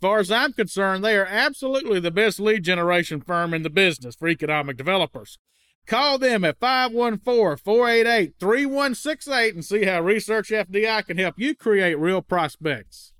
far as I'm concerned, they are absolutely the best lead generation firm in the business for economic developers. Call them at 514 488 3168 and see how Research FDI can help you create real prospects.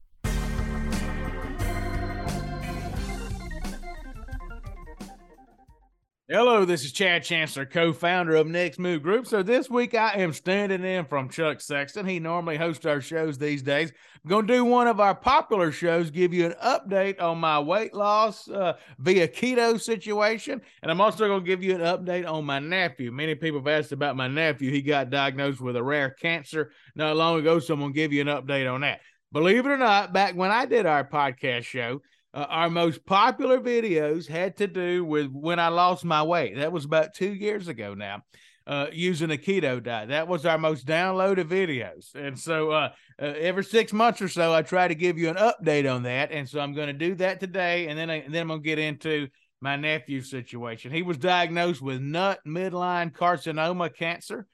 Hello, this is Chad Chancellor, co founder of Next Move Group. So, this week I am standing in from Chuck Sexton. He normally hosts our shows these days. I'm going to do one of our popular shows, give you an update on my weight loss uh, via keto situation. And I'm also going to give you an update on my nephew. Many people have asked about my nephew. He got diagnosed with a rare cancer not long ago. So, I'm going to give you an update on that. Believe it or not, back when I did our podcast show, uh, our most popular videos had to do with when I lost my weight. That was about two years ago now, uh, using a keto diet. That was our most downloaded videos. And so uh, uh every six months or so, I try to give you an update on that. And so I'm going to do that today. And then, I, and then I'm going to get into my nephew's situation. He was diagnosed with nut midline carcinoma cancer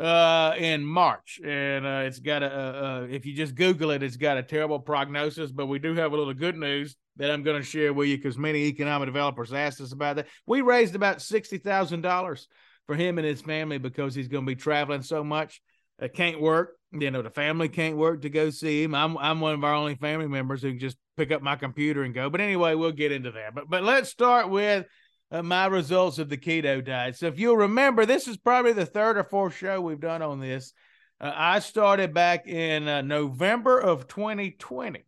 uh in march and uh it's got a if you just google it it's got a terrible prognosis but we do have a little good news that i'm going to share with you because many economic developers asked us about that we raised about $60000 for him and his family because he's going to be traveling so much it can't work you know the family can't work to go see him i'm i'm one of our only family members who can just pick up my computer and go but anyway we'll get into that but but let's start with uh, my results of the keto diet. So if you'll remember, this is probably the third or fourth show we've done on this. Uh, I started back in uh, November of 2020.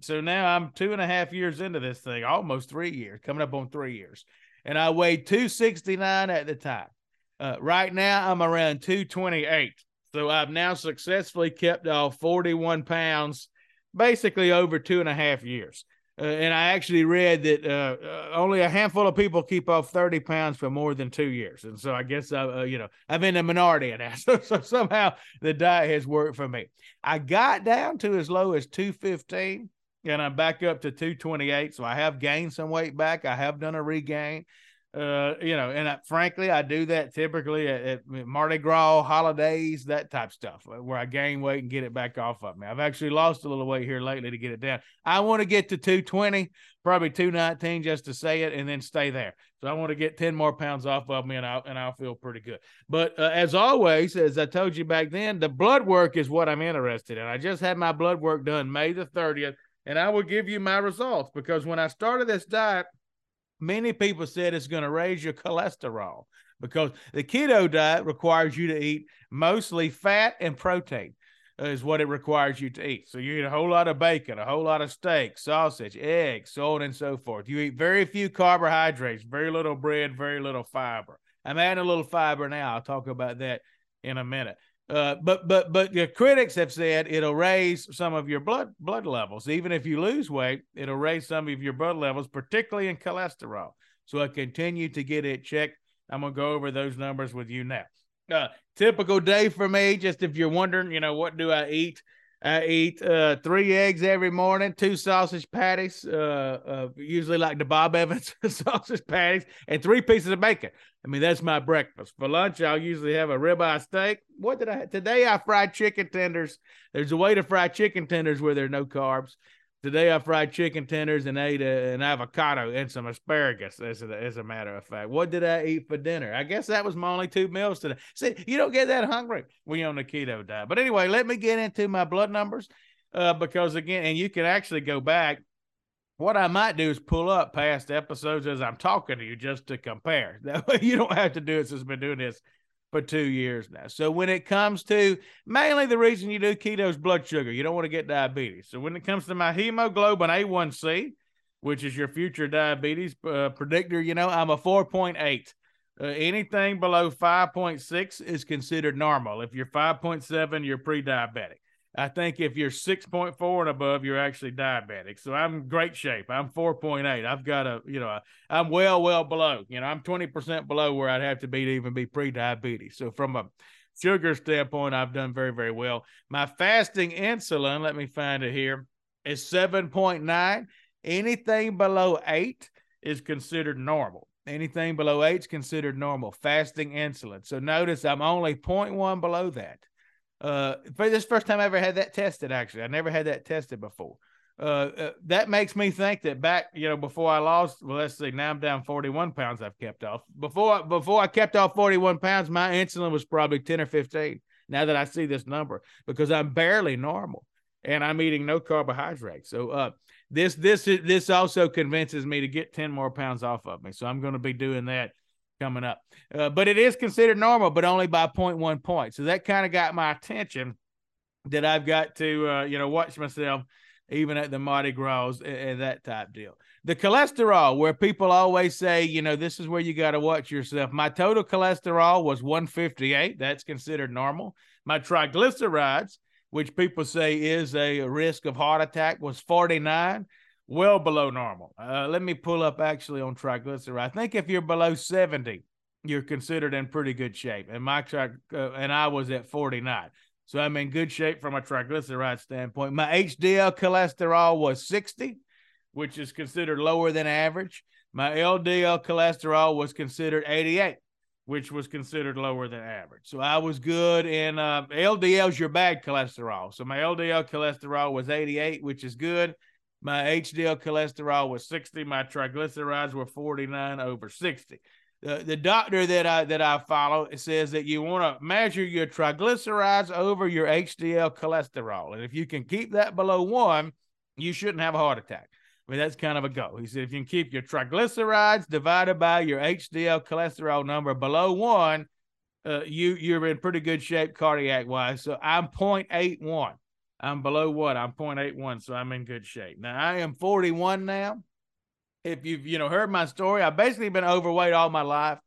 So now I'm two and a half years into this thing, almost three years, coming up on three years. And I weighed 269 at the time. Uh, right now, I'm around 228. So I've now successfully kept off 41 pounds, basically over two and a half years. Uh, and I actually read that uh, uh, only a handful of people keep off 30 pounds for more than two years. And so I guess, I, uh, you know, I'm in the minority in that. So, so, somehow the diet has worked for me. I got down to as low as 215 and I'm back up to 228. So I have gained some weight back. I have done a regain uh, you know, and I, frankly, I do that typically at, at, Mardi Gras, holidays, that type stuff, uh, where I gain weight and get it back off of me. I've actually lost a little weight here lately to get it down. I want to get to 220, probably 219 just to say it, and then stay there. So I want to get 10 more pounds off of me, and I'll and I'll feel pretty good. But uh, as always, as I told you back then, the blood work is what I'm interested in. I just had my blood work done May the 30th, and I will give you my results because when I started this diet many people said it's going to raise your cholesterol because the keto diet requires you to eat mostly fat and protein is what it requires you to eat. So you eat a whole lot of bacon, a whole lot of steak, sausage, eggs, so on and so forth. You eat very few carbohydrates, very little bread, very little fiber. I'm adding a little fiber now. I'll talk about that in a minute. Uh, but but but the critics have said it'll raise some of your blood blood levels. Even if you lose weight, it'll raise some of your blood levels, particularly in cholesterol. So I continue to get it checked. I'm gonna go over those numbers with you now. Uh, typical day for me. Just if you're wondering, you know, what do I eat? I eat uh, three eggs every morning, two sausage patties, uh, uh, usually like the Bob Evans sausage patties, and three pieces of bacon. I mean, that's my breakfast. For lunch, I'll usually have a ribeye steak. What did I have? Today? I fried chicken tenders. There's a way to fry chicken tenders where there are no carbs. Today I fried chicken tenders and ate a, an avocado and some asparagus. As a, as a matter of fact, what did I eat for dinner? I guess that was my only two meals today. See, you don't get that hungry when you're on the keto diet. But anyway, let me get into my blood numbers uh, because again, and you can actually go back. What I might do is pull up past episodes as I'm talking to you just to compare. That way you don't have to do it since I've been doing this for two years now. So when it comes to mainly the reason you do keto is blood sugar, you don't want to get diabetes. So when it comes to my hemoglobin A1C, which is your future diabetes uh, predictor, you know, I'm a 4.8. Uh, anything below 5.6 is considered normal. If you're 5.7, you're pre diabetic. I think if you're 6.4 and above, you're actually diabetic. So I'm great shape. I'm 4.8. I've got a, you know, I'm well, well below. You know, I'm 20% below where I'd have to be to even be pre-diabetes. So from a sugar standpoint, I've done very, very well. My fasting insulin, let me find it here, is 7.9. Anything below eight is considered normal. Anything below eight is considered normal. Fasting insulin. So notice I'm only 0.1 below that. Uh, for this first time I ever had that tested. Actually, I never had that tested before. Uh, uh, that makes me think that back, you know, before I lost, well, let's see, now I'm down 41 pounds. I've kept off before. Before I kept off 41 pounds, my insulin was probably 10 or 15. Now that I see this number, because I'm barely normal and I'm eating no carbohydrates. So, uh, this this this also convinces me to get 10 more pounds off of me. So I'm going to be doing that coming up. Uh, but it is considered normal, but only by 0.1 point. So that kind of got my attention that I've got to, uh, you know, watch myself even at the Mardi Gras and, and that type deal. The cholesterol, where people always say, you know, this is where you got to watch yourself. My total cholesterol was 158. That's considered normal. My triglycerides, which people say is a risk of heart attack, was 49 well below normal. Uh, let me pull up actually on triglyceride. I think if you're below 70, you're considered in pretty good shape. And my tri- uh, and I was at 49. So I'm in good shape from a triglyceride standpoint. My HDL cholesterol was 60, which is considered lower than average. My LDL cholesterol was considered 88, which was considered lower than average. So I was good. And uh, LDL is your bad cholesterol. So my LDL cholesterol was 88, which is good. My HDL cholesterol was 60. My triglycerides were 49 over 60. The, the doctor that I that I follow says that you want to measure your triglycerides over your HDL cholesterol, and if you can keep that below one, you shouldn't have a heart attack. I mean, that's kind of a goal. He said if you can keep your triglycerides divided by your HDL cholesterol number below one, uh, you you're in pretty good shape cardiac wise. So I'm 0.81. I'm below what? I'm 0.81, so I'm in good shape. Now I am 41 now. If you've you know heard my story, I've basically been overweight all my life.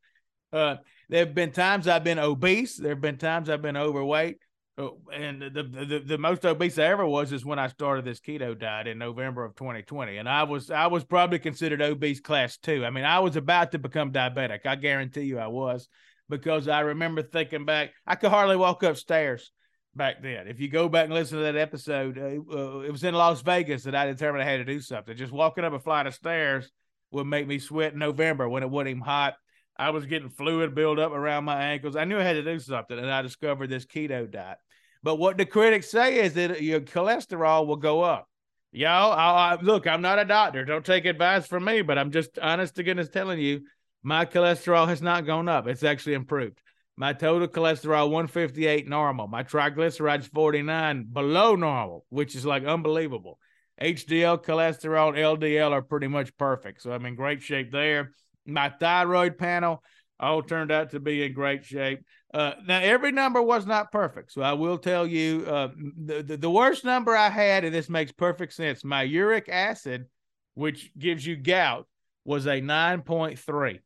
Uh, there have been times I've been obese. There have been times I've been overweight. Oh, and the, the the most obese I ever was is when I started this keto diet in November of 2020, and I was I was probably considered obese class two. I mean, I was about to become diabetic. I guarantee you, I was because I remember thinking back, I could hardly walk upstairs back then. If you go back and listen to that episode, uh, uh, it was in Las Vegas that I determined I had to do something. Just walking up a flight of stairs would make me sweat in November when it wasn't even hot. I was getting fluid build up around my ankles. I knew I had to do something, and I discovered this keto diet. But what the critics say is that your cholesterol will go up. Y'all, I, I, look, I'm not a doctor. Don't take advice from me, but I'm just honest to goodness telling you, my cholesterol has not gone up. It's actually improved. My total cholesterol 158 normal. My triglycerides 49 below normal, which is like unbelievable. HDL cholesterol LDL are pretty much perfect. So I'm in great shape there. My thyroid panel all turned out to be in great shape. Uh, now, every number was not perfect. So I will tell you uh, the, the, the worst number I had, and this makes perfect sense, my uric acid, which gives you gout, was a 9.3.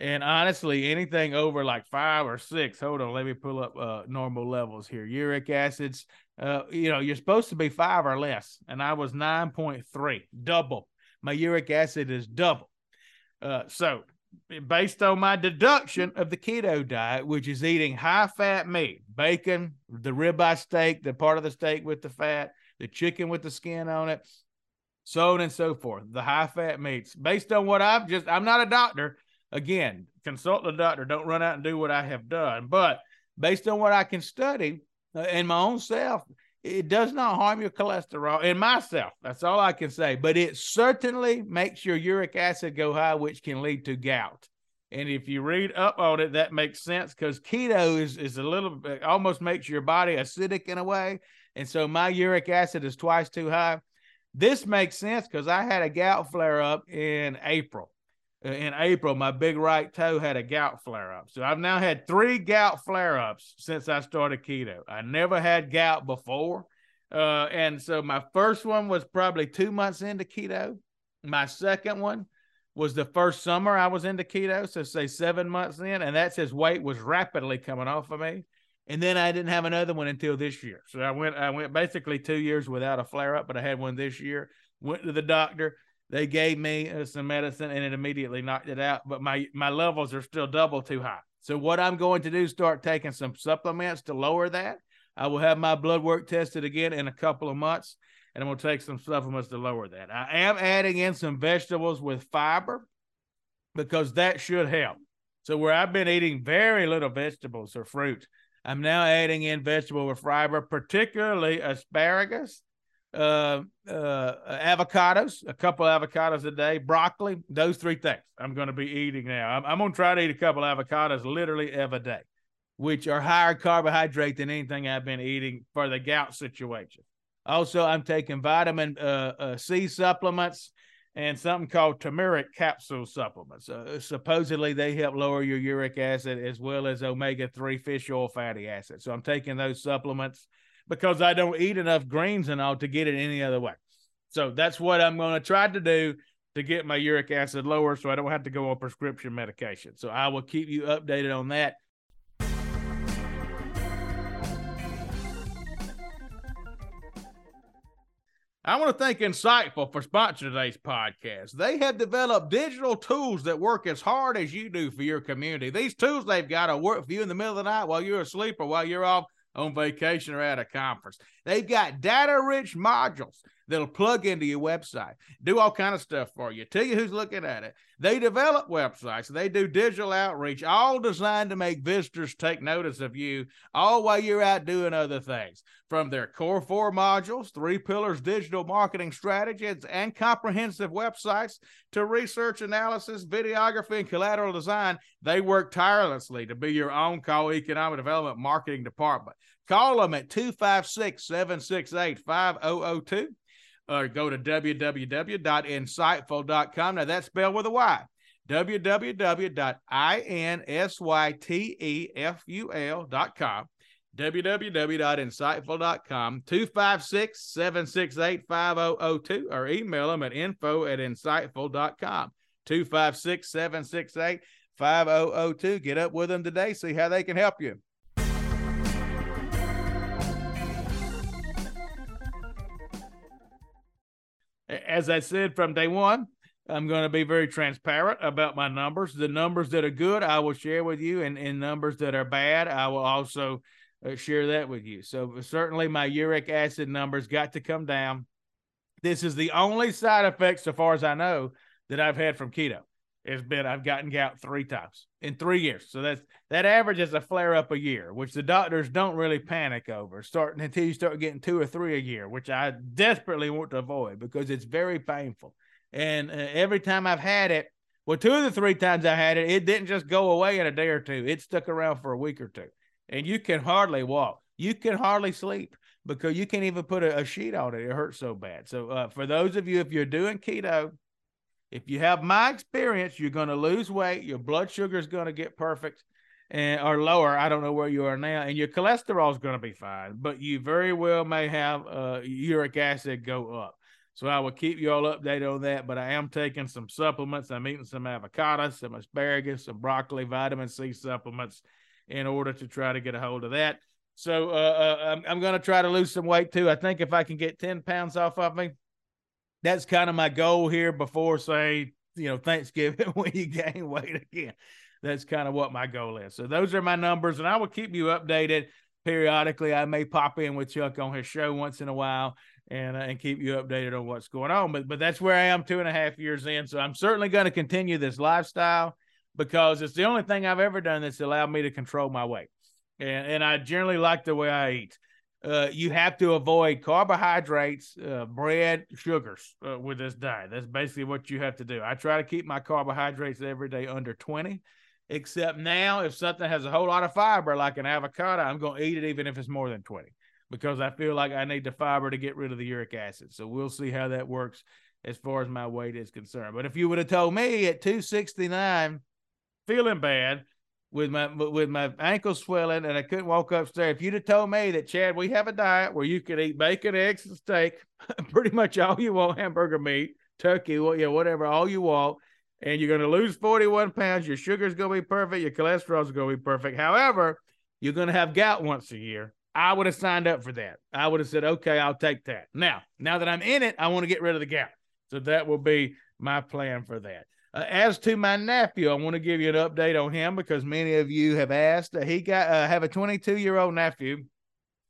And honestly, anything over like five or six, hold on, let me pull up uh, normal levels here. Uric acids, uh, you know, you're supposed to be five or less, and I was 9.3, double. My uric acid is double. Uh, so, based on my deduction of the keto diet, which is eating high fat meat, bacon, the ribeye steak, the part of the steak with the fat, the chicken with the skin on it, so on and so forth, the high fat meats, based on what I've just, I'm not a doctor Again, consult the doctor. Don't run out and do what I have done. But based on what I can study uh, in my own self, it does not harm your cholesterol in myself. That's all I can say. But it certainly makes your uric acid go high, which can lead to gout. And if you read up on it, that makes sense because keto is, is a little bit almost makes your body acidic in a way. And so my uric acid is twice too high. This makes sense because I had a gout flare up in April uh, in April, my big right toe had a gout flare up. So I've now had three gout flare ups since I started keto. I never had gout before. Uh, and so my first one was probably two months into keto. My second one was the first summer I was into keto. So say seven months in, and that's his weight was rapidly coming off of me. And then I didn't have another one until this year. So I went, I went basically two years without a flare up, but I had one this year. Went to the doctor they gave me uh, some medicine and it immediately knocked it out, but my my levels are still double too high. So what I'm going to do is start taking some supplements to lower that. I will have my blood work tested again in a couple of months, and I'm going to take some supplements to lower that. I am adding in some vegetables with fiber because that should help. So where I've been eating very little vegetables or fruit, I'm now adding in vegetable with fiber, particularly asparagus uh, uh, avocados, a couple avocados a day, broccoli, those three things I'm going to be eating now. I'm, I'm going to try to eat a couple avocados literally every day, which are higher carbohydrate than anything I've been eating for the gout situation. Also, I'm taking vitamin uh, uh, C supplements and something called turmeric capsule supplements. Uh, supposedly, they help lower your uric acid as well as omega 3 fish oil fatty acids. So, I'm taking those supplements because I don't eat enough greens and all to get it any other way. So that's what I'm going to try to do to get my uric acid lower so I don't have to go on prescription medication. So I will keep you updated on that. I want to thank Insyteful for sponsoring today's podcast. They have developed digital tools that work as hard as you do for your community. These tools they've got to work for you in the middle of the night while you're asleep or while you're off on vacation or at a conference. They've got data rich modules that'll plug into your website, do all kind of stuff for you, tell you who's looking at it. They develop websites, they do digital outreach, all designed to make visitors take notice of you, all while you're out doing other things. From their core four modules, three pillars digital marketing strategies, and comprehensive websites to research analysis, videography, and collateral design, they work tirelessly to be your own call economic development marketing department. Call them at 256 768 5002 or go to www.insyteful.com. Now that's spelled with a Y. www.insyteful.com www.insyteful.com 256-768-5002 or email them at info at insyteful.com 256-768-5002 get up with them today see how they can help you as I said from day one, I'm going to be very transparent about my numbers. The numbers that are good, I will share with you, and, and numbers that are bad, I will also uh, share that with you. So, certainly, my uric acid numbers got to come down. This is the only side effect, so far as I know, that I've had from keto has been I've gotten gout three times in three years. So that's that average is a flare up a year, which the doctors don't really panic over. Starting until you start getting two or three a year, which I desperately want to avoid because it's very painful. And uh, every time I've had it, well, two of the three times I had it, it didn't just go away in a day or two. It stuck around for a week or two, and you can hardly walk. You can hardly sleep because you can't even put a, a sheet on it. It hurts so bad. So uh, for those of you, if you're doing keto if you have my experience, you're going to lose weight. Your blood sugar is going to get perfect and or lower. I don't know where you are now, and your cholesterol is going to be fine, but you very well may have uh, uric acid go up. So I will keep you all updated on that. But I am taking some supplements. I'm eating some avocados, some asparagus, some broccoli, vitamin C supplements in order to try to get a hold of that. So uh, uh, I'm, I'm going to try to lose some weight too. I think if I can get 10 pounds off of me, that's kind of my goal here before say you know Thanksgiving when you gain weight again. That's kind of what my goal is. So those are my numbers, and I will keep you updated periodically. I may pop in with Chuck on his show once in a while and uh, and keep you updated on what's going on. But but that's where I am two and a half years in. So I'm certainly going to continue this lifestyle because it's the only thing I've ever done that's allowed me to control my weight. And and I generally like the way I eat uh, you have to avoid carbohydrates, uh, bread, sugars uh, with this diet. That's basically what you have to do. I try to keep my carbohydrates every day under 20, except now if something has a whole lot of fiber, like an avocado, I'm going to eat it even if it's more than 20 because I feel like I need the fiber to get rid of the uric acid. So we'll see how that works as far as my weight is concerned. But if you would have told me at 269, feeling bad with my with my ankle swelling and I couldn't walk upstairs, if you'd have told me that Chad, we have a diet where you could eat bacon, eggs, and steak, pretty much all you want, hamburger meat, turkey, yeah, whatever, all you want, and you're going to lose 41 pounds, your sugar's going to be perfect, your cholesterol's going to be perfect. However, you're going to have gout once a year. I would have signed up for that. I would have said, okay, I'll take that. Now, now that I'm in it, I want to get rid of the gout. So that will be my plan for that. Uh, as to my nephew, I want to give you an update on him because many of you have asked. Uh, he got uh, have a 22 year old nephew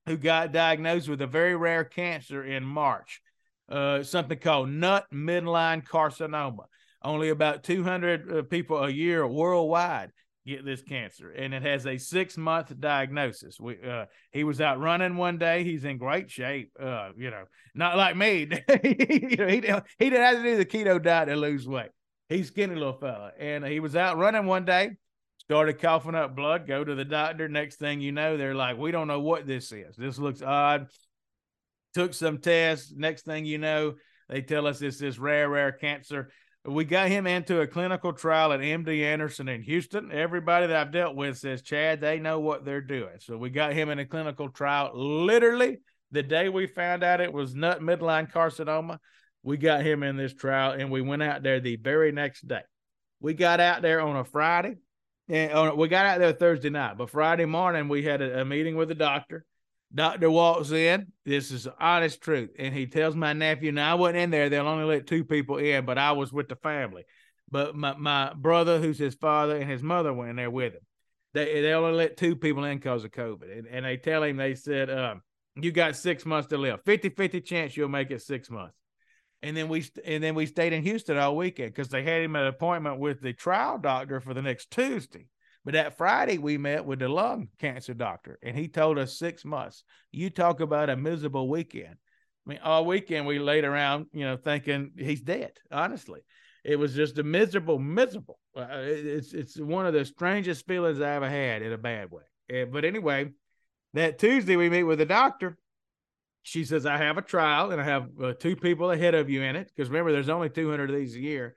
who got diagnosed with a very rare cancer in March, uh, something called nut midline carcinoma. Only about 200 uh, people a year worldwide get this cancer, and it has a six month diagnosis. We, uh, he was out running one day. He's in great shape. You know, not like me. you know, he he didn't have to do the keto diet to lose weight. He's skinny little fella, and he was out running one day. Started coughing up blood. Go to the doctor. Next thing you know, they're like, "We don't know what this is. This looks odd." Took some tests. Next thing you know, they tell us it's this rare, rare cancer we got him into a clinical trial at MD Anderson in Houston. Everybody that I've dealt with says, Chad, they know what they're doing. So we got him in a clinical trial literally the day we found out it was nut midline carcinoma. We got him in this trial and we went out there the very next day. We got out there on a Friday and on, we got out there Thursday night, but Friday morning we had a, a meeting with the doctor Doctor walks in. This is honest truth, and he tells my nephew. Now I wasn't in there; they'll only let two people in, but I was with the family. But my, my brother, who's his father, and his mother went in there with him. They they only let two people in because of COVID, and, and they tell him they said, um, "You got six months to live. 50-50 chance you'll make it six months." And then we and then we stayed in Houston all weekend because they had him an appointment with the trial doctor for the next Tuesday. But that Friday, we met with the lung cancer doctor, and he told us six months. You talk about a miserable weekend. I mean, all weekend we laid around, you know, thinking he's dead. Honestly, it was just a miserable, miserable. Uh, it's it's one of the strangest feelings I ever had in a bad way. But anyway, that Tuesday we meet with the doctor. She says, I have a trial and I have uh, two people ahead of you in it. Because remember, there's only 200 of these a year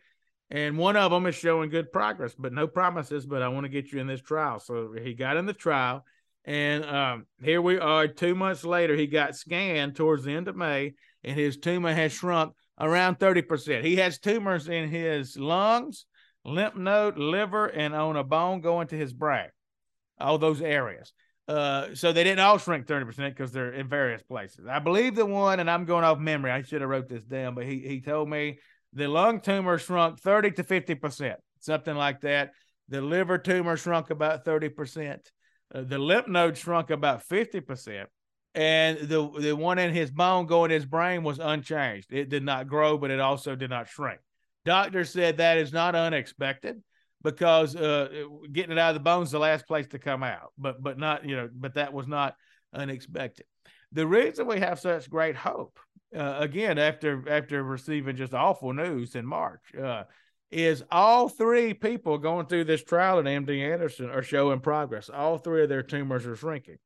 and one of them is showing good progress, but no promises. But I want to get you in this trial. So he got in the trial, and um, here we are. Two months later, he got scanned towards the end of May, and his tumor has shrunk around thirty percent. He has tumors in his lungs, lymph node, liver, and on a bone going to his brain. All those areas. Uh, so they didn't all shrink 30% because they're in various places. I believe the one, and I'm going off memory. I should have wrote this down, but he he told me the lung tumor shrunk 30 to 50%, something like that. The liver tumor shrunk about 30%. Uh, the lymph node shrunk about 50%. And the, the one in his bone going his brain was unchanged. It did not grow, but it also did not shrink. Doctor said that is not unexpected because uh, getting it out of the bones the last place to come out. But but not you know, but that was not unexpected. The reason we have such great hope uh, again after after receiving just awful news in March. Uh, is all three people going through this trial at MD Anderson are showing progress. All three of their tumors are shrinking.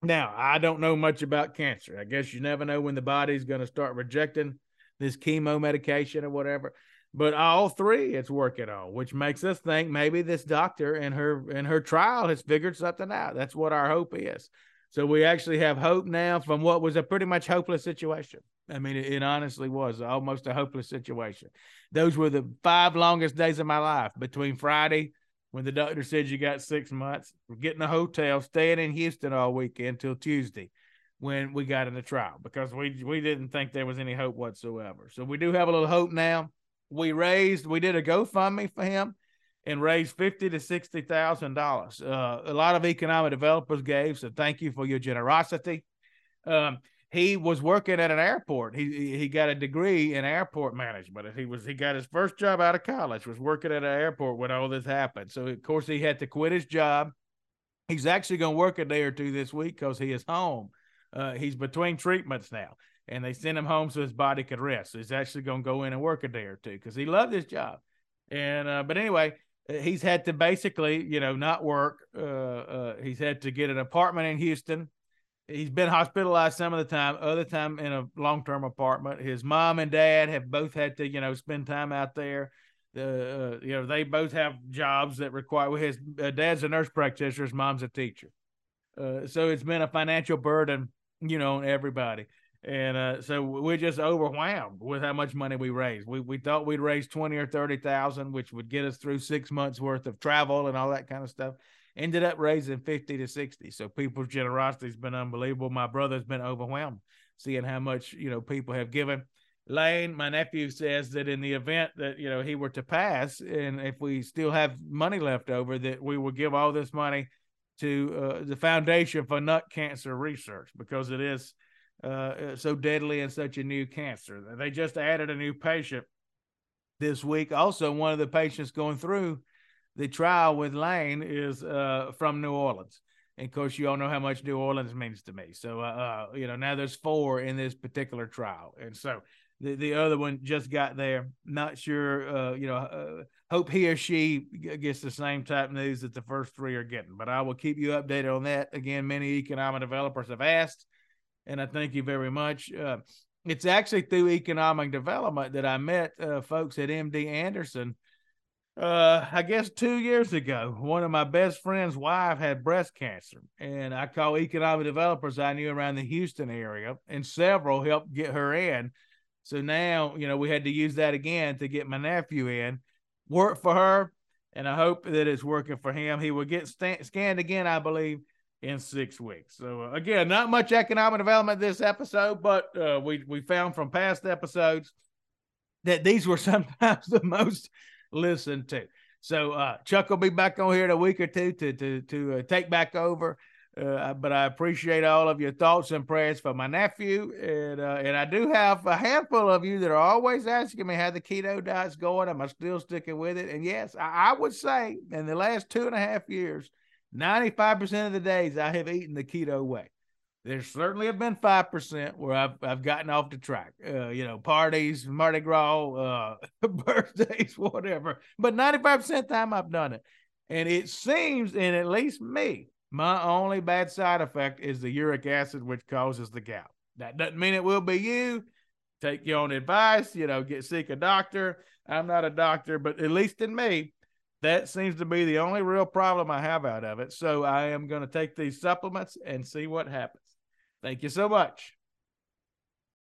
Now, I don't know much about cancer. I guess you never know when the body's going to start rejecting this chemo medication or whatever. But all three it's working on, which makes us think maybe this doctor in her in her trial has figured something out. That's what our hope is. So we actually have hope now from what was a pretty much hopeless situation. I mean, it, it, honestly was almost a hopeless situation. Those were the five longest days of my life between Friday, when the doctor said you got six months, getting a hotel, staying in Houston all weekend till Tuesday when we got in the trial because we we didn't think there was any hope whatsoever. So we do have a little hope now. We raised, we did a GoFundMe for him and raised fifty to sixty thousand uh, dollars. A lot of economic developers gave, so thank you for your generosity. Um, he was working at an airport. He he got a degree in airport management. He was he got his first job out of college. Was working at an airport when all this happened. So of course he had to quit his job. He's actually going to work a day or two this week because he is home. Uh, he's between treatments now, and they sent him home so his body could rest. So he's actually going to go in and work a day or two because he loved his job. And uh, but anyway, uh, he's had to basically, you know, not work. Uh, uh, he's had to get an apartment in Houston. he's been hospitalized some of the time, other time in a long term apartment. His mom and dad have both had to, you know, spend time out there. Uh, you know, they both have jobs that require. His uh, dad's a nurse practitioner, his mom's a teacher. Uh, so it's been a financial burden, you know, on everybody. And uh, so we're just overwhelmed with how much money we raised. We we thought we'd raise twenty or thirty thousand, which would get us through six months worth of travel and all that kind of stuff ended up raising 50 to 60. So people's generosity has been unbelievable. My brother's been overwhelmed seeing how much, you know, people have given. Lane, my nephew says that in the event that, you know, he were to pass and if we still have money left over, that we will give all this money to uh, the Foundation for Nut Cancer Research because it is uh, so deadly and such a new cancer. They just added a new patient this week. Also, one of the patients going through the trial with Lane is uh, from New Orleans. And of course, you all know how much New Orleans means to me. So, uh, uh, you know, now there's four in this particular trial. And so the, the other one just got there. Not sure, uh, you know, uh, hope he or she gets the same type news that the first three are getting. But I will keep you updated on that. Again, many economic developers have asked, and I thank you very much. Uh, it's actually through economic development that I met uh, folks at MD Anderson uh i guess two years ago. One of my best friend's wife had breast cancer and i called economic developers i knew around the houston area and several helped get her in. So now you know we had to use that again to get my nephew in. Work for her and i hope that it's working for him. He will get st- scanned again i believe in six weeks so uh, again not much economic development this episode but uh, we we found from past episodes that these were sometimes the most listened to. So uh, Chuck will be back on here in a week or two to to to uh, take back over. Uh, but I appreciate all of your thoughts and prayers for my nephew, and uh, and I do have a handful of you that are always asking me how the keto diet's going. Am I still sticking with it? And yes, I, I would say in the last two and a half years, ninety five percent of the days I have eaten the keto way. There certainly have been five percent where I've I've gotten off the track. Uh, you know, parties, Mardi Gras, uh, birthdays, whatever. But ninety five percent of the time I've done it, and it seems, and at least me, my only bad side effect is the uric acid, which causes the gout. That doesn't mean it will be you. Take your own advice. You know, get seek a doctor. I'm not a doctor, but at least in me, that seems to be the only real problem I have out of it. So I am going to take these supplements and see what happens. Thank you so much.